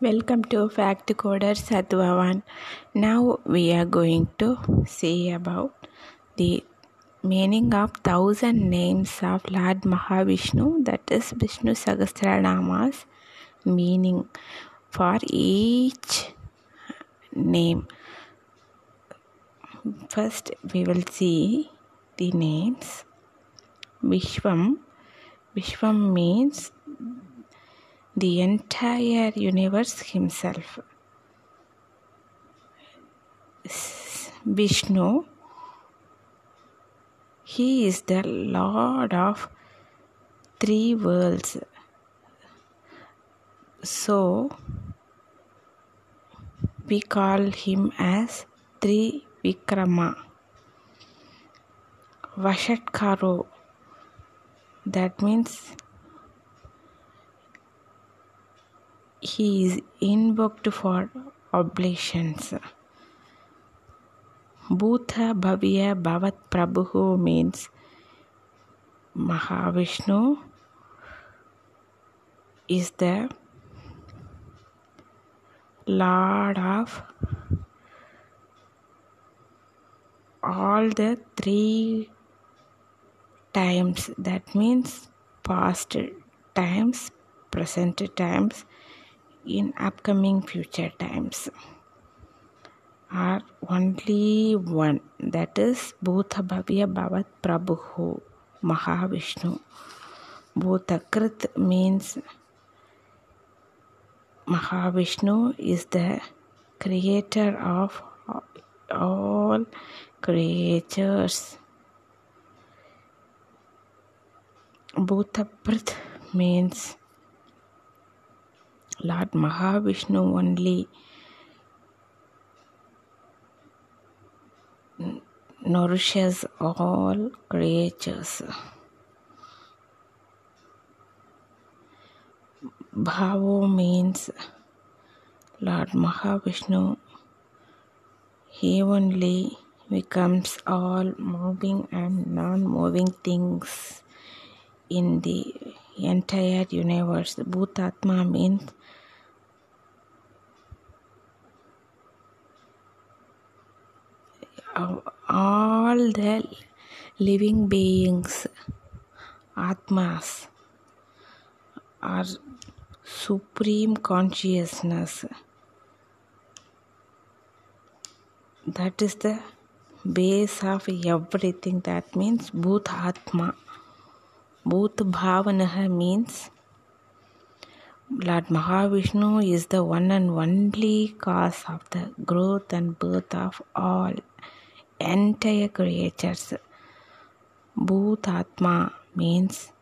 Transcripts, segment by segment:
Welcome to Fact Coder Satvavan. Now we are going to see about the meaning of thousand names of Lord Mahavishnu, that is Vishnu Sahasranamas meaning for each name. First, we will see the names. Vishwam. Vishwam means the entire universe himself. Vishnu, he is the Lord of three worlds. So, we call him as Tri Vikrama. Vashatkaro, that means he is invoked for oblations. Bhuta Bhavya Bhavat Prabhu means Mahavishnu is the Lord of all the three times that means past times present times in upcoming future times are only one that is bhuta bhavya bhavat prabhu mahavishnu bhutakrit means mahavishnu is the creator of all creatures bhutaprit means Lord Mahavishnu only nourishes all creatures. Bhavo means Lord Mahavishnu, he only becomes all moving and non moving things in the entire universe. Bhutatma means all the living beings, Atmas, are supreme consciousness. That is the base of everything. That means Bhut Atma. Bhut Bhavanaha means Lord Mahavishnu is the one and only cause of the growth and birth of all entire creatures. Bhutatma means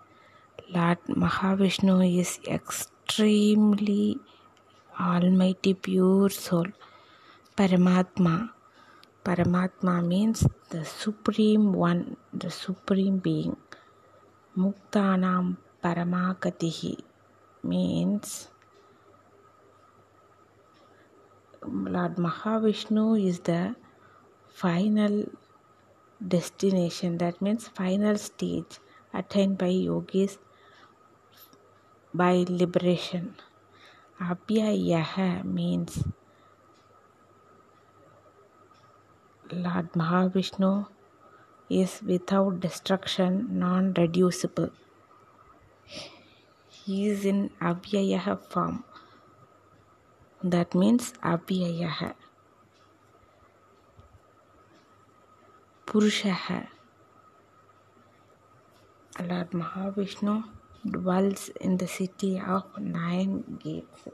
Lord Mahavishnu is extremely almighty pure soul. Paramatma. Paramatma means the supreme one, the supreme being. Muktanam Paramakatihi means Lord Mahavishnu is the final destination, that means final stage attained by yogis by liberation. Abhyayaha means Lord Mahavishnu is without destruction, non reducible. He is in Abhyayaha form. That means Abhyayaha. Purushaha. Lord Mahavishnu dwells in the city of nine gates.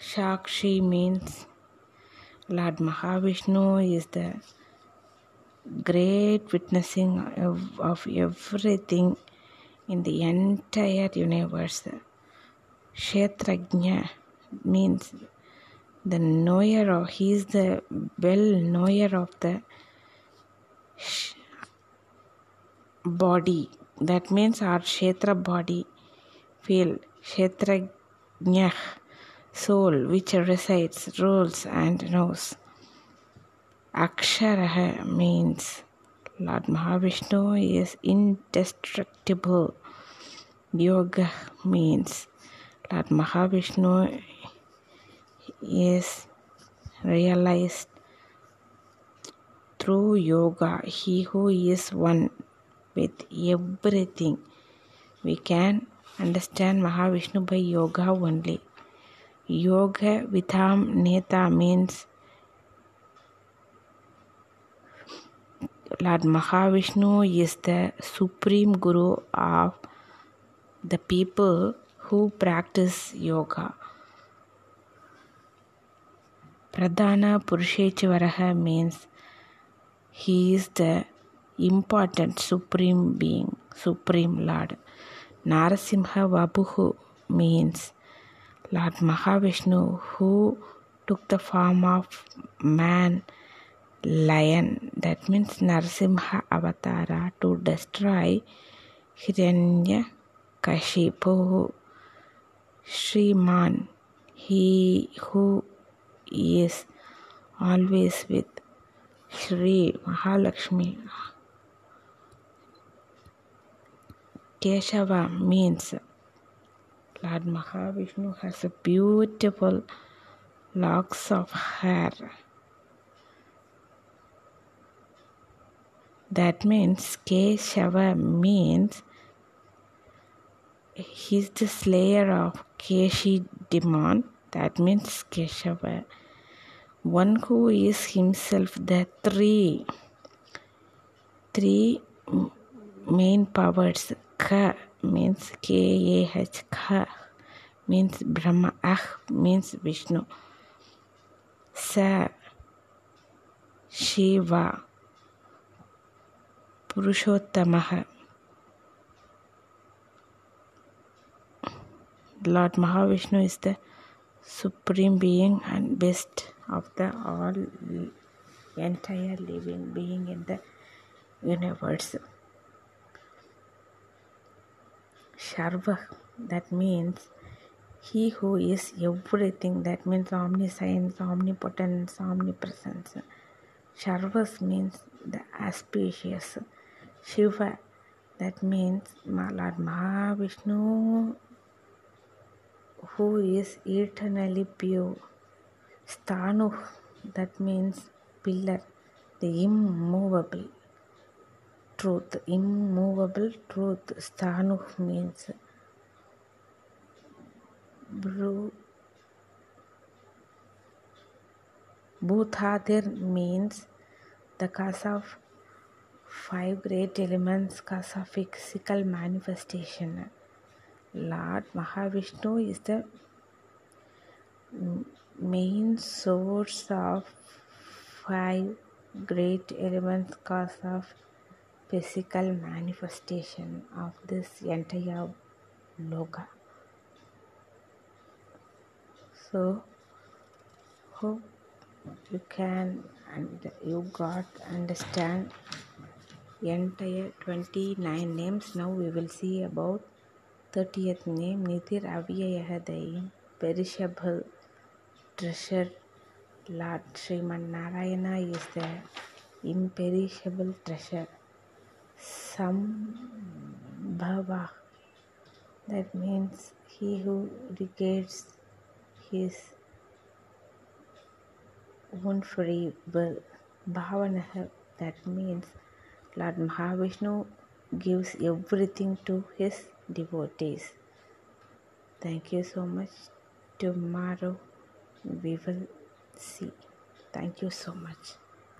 Shakshi means Lord Mahavishnu is the great witnessing of, everything in the entire universe. Kshetrajna means the knower of, he is the well knower of the body. That means our Kshetra body, field, Kshetrajna, soul which resides, rules, and knows. Aksharaha means Lord Mahavishnu is indestructible. yoga means Lord Mahavishnu is realized through yoga, he who is one with everything. We can understand Mahavishnu by yoga only. योग है विथाम नेता means lord Mahavishnu is the supreme guru of the people who practice yoga Pradhan पुरुषेचर means he is the important supreme being supreme lord Narsingh वबुहु means Lord Mahavishnu who took the form of man lion that means Narasimha Avatara to destroy Hiranya Kashipu Sriman he who is always with Sri Mahalakshmi. Keshava means Lord Mahavishnu has a beautiful locks of hair. That means Keshava means he's the slayer of Keshi demon. That means Keshava. One who is himself the three three main powers Ka means K A H Ka means Brahma. Ah means Vishnu. Sa Shiva Purushottamah. Lord Mahavishnu is the supreme being and best of the all entire living being in the universe. Sharva, that means he who is everything, that means omniscience, omnipotence, omnipresence. Sharvas means the auspicious. Shiva, that means Lord Mahavishnu, who is eternally pure. Stanu, that means pillar, the immovable truth, immovable truth. Stanu means Bru. Bhutadir means the cause of five great elements, cause of physical manifestation. Lord Mahavishnu is the main source of five great elements, cause of physical manifestation of this entire loga. So, hope you can and you got understand entire 29 names. Now we will see about 30th name Nitir Avyayahadayim perishable treasure Lord Sriman Narayana is the imperishable treasure. Sambhava that means he who regards his own free will. Bhavanaha that means Lord Mahavishnu gives everything to his devotees. Thank you so much. Tomorrow we will see. Thank you so much.